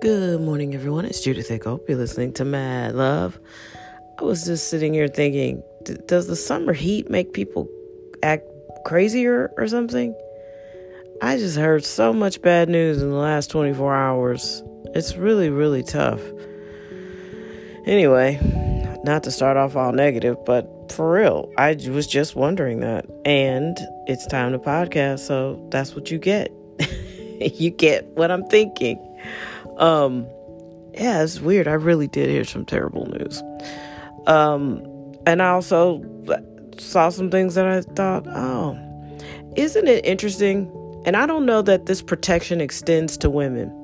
Good morning, everyone. It's Judith Hope. You're listening to Mad Love. I was just sitting here thinking, does the summer heat make people act crazier or something? I just heard so much bad news in the last 24 hours. It's really, really tough. Anyway, not to start off all negative, but for real, I was just wondering that. And it's time to podcast, so that's what you get. you get what I'm thinking. Um, yeah, it's weird. I really did hear some terrible news. Um, and I also saw some things that I thought, oh, isn't it interesting? And I don't know that this protection extends to women.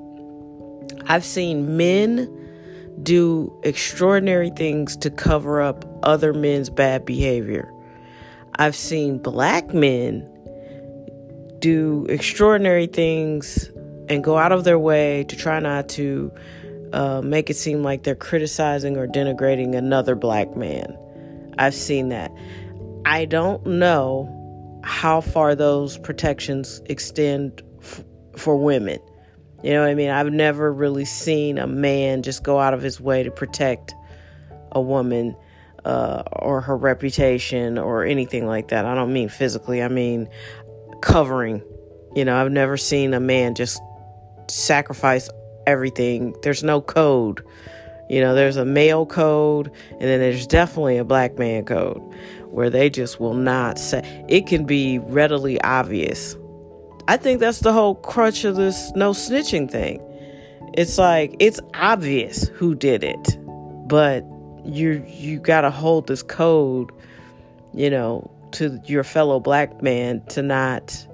I've seen men do extraordinary things to cover up other men's bad behavior. I've seen black men do extraordinary things and go out of their way to try not to uh, make it seem like they're criticizing or denigrating another black man. I've seen that. I don't know how far those protections extend f- for women. You know what I mean? I've never really seen a man just go out of his way to protect a woman uh, or her reputation or anything like that. I don't mean physically, I mean covering. You know, I've never seen a man just sacrifice everything. There's no code. You know, there's a male code, and then there's definitely a black man code where they just will not say it can be readily obvious. I think that's the whole crutch of this no snitching thing. It's like it's obvious who did it, but you you got to hold this code, you know, to your fellow black man to not,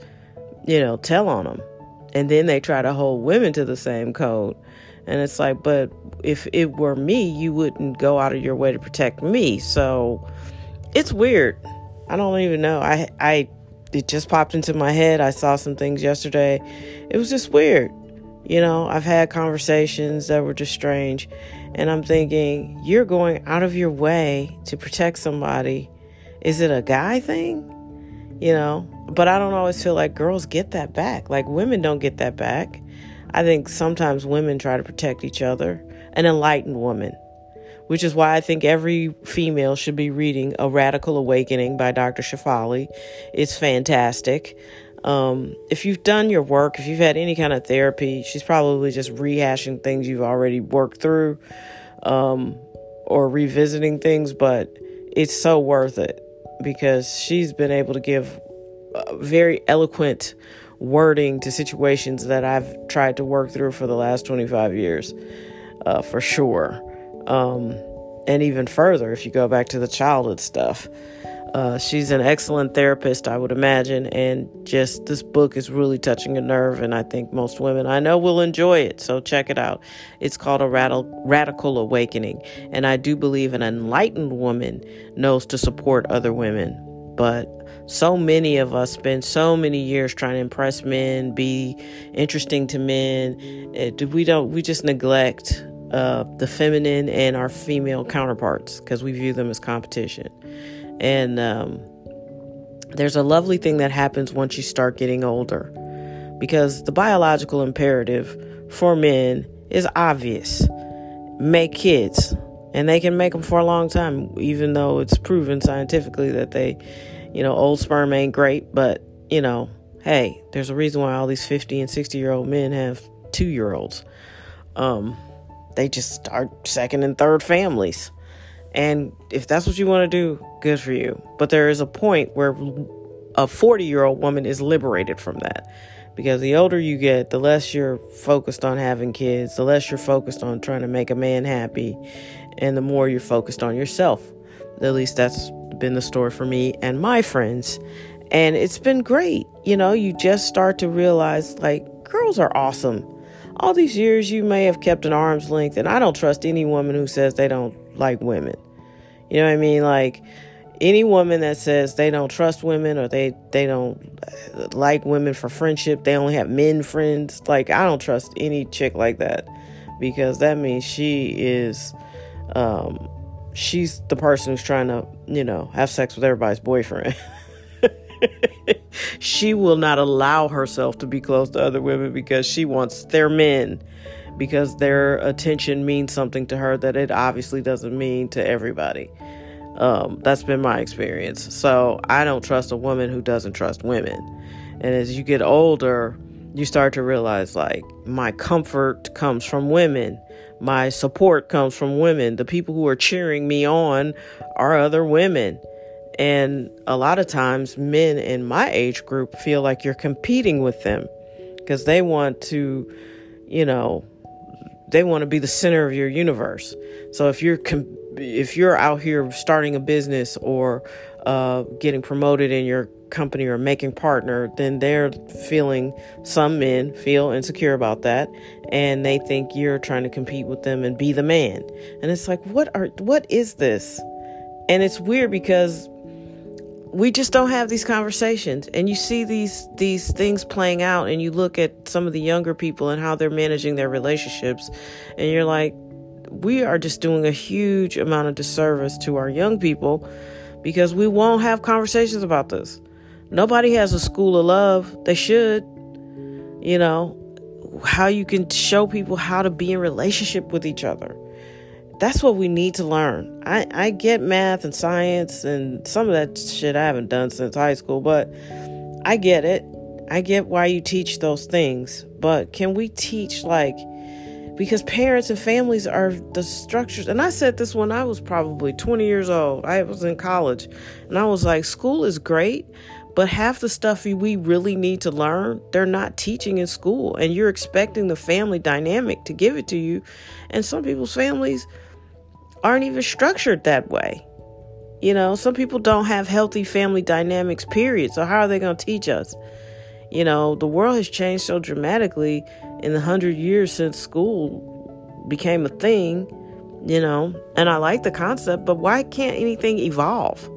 you know, tell on them and then they try to hold women to the same code. And it's like but if it were me you wouldn't go out of your way to protect me. So it's weird. I don't even know. I i it just popped into my head. I saw some things yesterday. It was just weird. You know i've had conversations that were just strange. And i'm thinking you're going out of your way to protect somebody. Is it a guy thing you know but I don't always feel like girls get that back. Like women don't get that back. I think sometimes women try to protect each other, an enlightened woman, which is why I think every female should be reading A Radical Awakening by Dr. Shefali. It's fantastic. Um, if you've done your work, if you've had any kind of therapy, she's probably just rehashing things you've already worked through um, or revisiting things, but it's so worth it because she's been able to give very eloquent wording to situations that I've tried to work through for the last 25 years, uh, for sure. Um, and even further, if you go back to the childhood stuff. Uh, she's an excellent therapist, I would imagine, and just this book is really touching a nerve, and I think most women I know will enjoy it. So check it out. It's called A Radical, Radical Awakening, and I do believe an enlightened woman knows to support other women, but so many of us spend so many years trying to impress men, be interesting to men. It, we don't. We just neglect uh, the feminine and our female counterparts because we view them as competition. And um, there's a lovely thing that happens once you start getting older, because the biological imperative for men is obvious: make kids, and they can make them for a long time, even though it's proven scientifically that they you know, old sperm ain't great, but, you know, hey, there's a reason why all these 50 and 60 year old men have two year olds. Um, they just start second and third families. And if that's what you want to do, good for you. But there is a point where a 40 year old woman is liberated from that. Because the older you get, the less you're focused on having kids, the less you're focused on trying to make a man happy, and the more you're focused on yourself. At least that's been the story for me and my friends. And it's been great. You know, you just start to realize like girls are awesome. All these years you may have kept an arm's length, and I don't trust any woman who says they don't like women. You know what I mean? Like any woman that says they don't trust women or they they don't like women for friendship, they only have men friends. Like I don't trust any chick like that because that means she is um she's the person who's trying to, you know, have sex with everybody's boyfriend. she will not allow herself to be close to other women because she wants their men because their attention means something to her that it obviously doesn't mean to everybody. Um, that's been my experience. So I don't trust a woman who doesn't trust women. And as you get older, you start to realize like my comfort comes from women. My support comes from women. The people who are cheering me on are other women. And a lot of times, men in my age group feel like you're competing with them because they want to, you know, they want to be the center of your universe. So if you're com- if you're out here starting a business or uh, getting promoted in your company or making partner, then they're feeling some men feel insecure about that, and they think you're trying to compete with them and be the man. And it's like, what are what is this? And it's weird because we just don't have these conversations. And you see these these things playing out and you look at some of the younger people and how they're managing their relationships and you're like we are just doing a huge amount of disservice to our young people because we won't have conversations about this. Nobody has a school of love. They should you know how you can show people how to be in relationship with each other that's what we need to learn. I, I get math and science and some of that shit I haven't done since high school, but I get it. I get why you teach those things. But can we teach like because parents and families are the structures. And I said this when I was probably 20 years old. I was in college and I was like, school is great, but half the stuff we really need to learn, they're not teaching in school. And you're expecting the family dynamic to give it to you. And some people's families aren't even structured that way. You know, some people don't have healthy family dynamics, period. So, how are they going to teach us? You know, the world has changed so dramatically in the hundred years since school became a thing, you know, and I like the concept, but why can't anything evolve?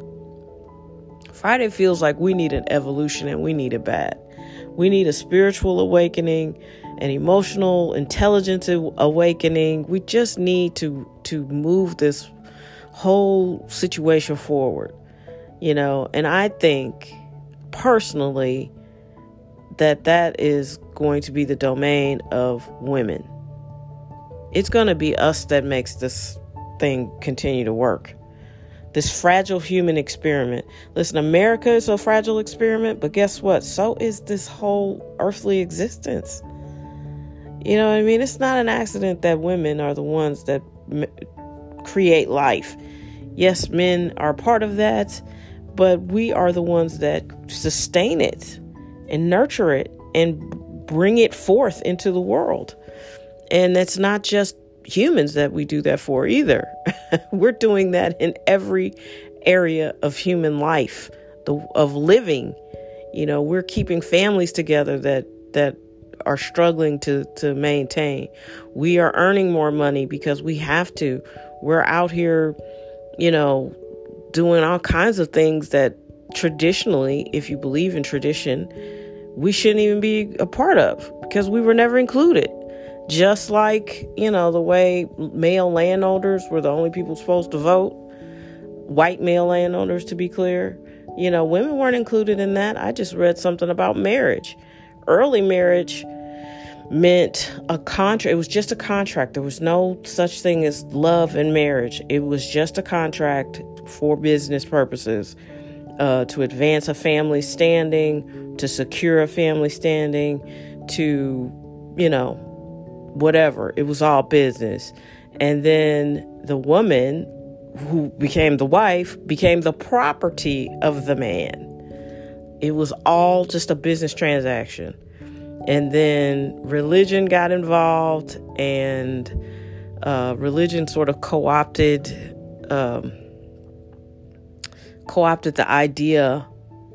Friday feels like we need an evolution and we need it bad. We need a spiritual awakening an emotional intelligence awakening. We just need to to move this whole situation forward. You know, and I think personally that that is going to be the domain of women. It's going to be us that makes this thing continue to work. This fragile human experiment. Listen, America is a fragile experiment, but guess what? So is this whole earthly existence. You know what I mean? It's not an accident that women are the ones that m- create life. Yes, men are part of that, but we are the ones that sustain it and nurture it and bring it forth into the world. And it's not just humans that we do that for either. We're doing that in every area of human life, the, of living. You know, we're keeping families together that that are struggling to to maintain. We are earning more money because we have to. We're out here, you know, doing all kinds of things that traditionally, if you believe in tradition, we shouldn't even be a part of because we were never included. Just like, you know, the way male landowners were the only people supposed to vote, white male landowners to be clear, you know, women weren't included in that. I just read something about marriage. Early marriage meant a contract. It was just a contract. There was no such thing as love and marriage. It was just a contract for business purposes uh, to advance a family standing, to secure a family standing, to, you know, whatever. It was all business. And then the woman who became the wife became the property of the man. It was all just a business transaction. And then religion got involved, and uh, religion sort of co opted. Um, co-opted the idea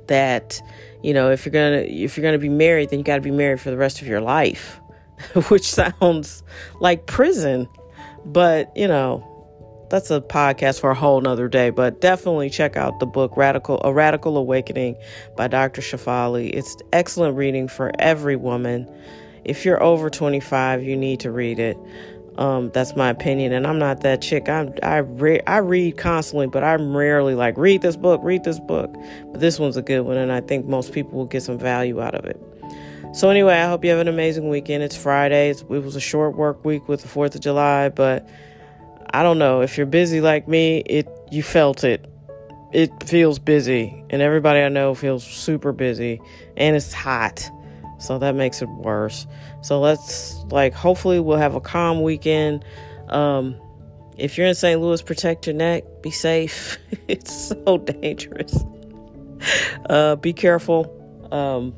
that you know if you're gonna if you're gonna be married then you got to be married for the rest of your life which sounds like prison but you know that's a podcast for a whole nother day but definitely check out the book radical a radical awakening by dr Shefali. it's excellent reading for every woman if you're over 25 you need to read it um, that's my opinion, and I'm not that chick. I'm I re- I read constantly, but I'm rarely like read this book, read this book. But this one's a good one, and I think most people will get some value out of it. So, anyway, I hope you have an amazing weekend. It's Friday. It's, it was a short work week with the 4th of July, but I don't know. If you're busy like me, it you felt it. It feels busy, and everybody I know feels super busy, and it's hot. So that makes it worse. So let's like hopefully we'll have a calm weekend. Um if you're in St. Louis, protect your neck. Be safe. it's so dangerous. Uh, be careful. Um,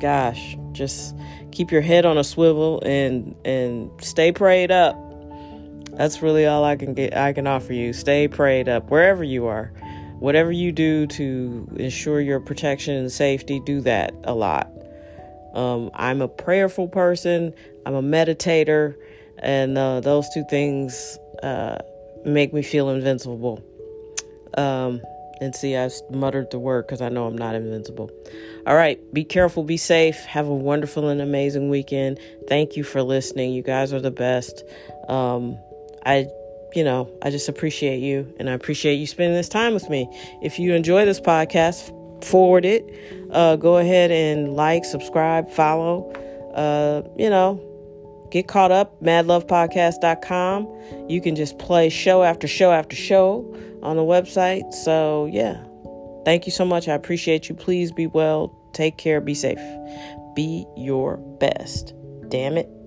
gosh, just keep your head on a swivel and and stay prayed up. That's really all I can get. I can offer you. Stay prayed up wherever you are. Whatever you do to ensure your protection and safety, do that a lot. Um, I'm a prayerful person. I'm a meditator, and uh, those two things uh, make me feel invincible. Um, and see, I muttered the word because I know I'm not invincible. All right, be careful, be safe, have a wonderful and amazing weekend. Thank you for listening. You guys are the best. Um, I, you know, I just appreciate you and I appreciate you spending this time with me. If you enjoy this podcast, forward it. Uh, go ahead and like, subscribe, follow. Uh, you know, get caught up madlovepodcast.com you can just play show after show after show on the website. So yeah. Thank you so much. I appreciate you. Please be well. Take care. Be safe. Be your best. Damn it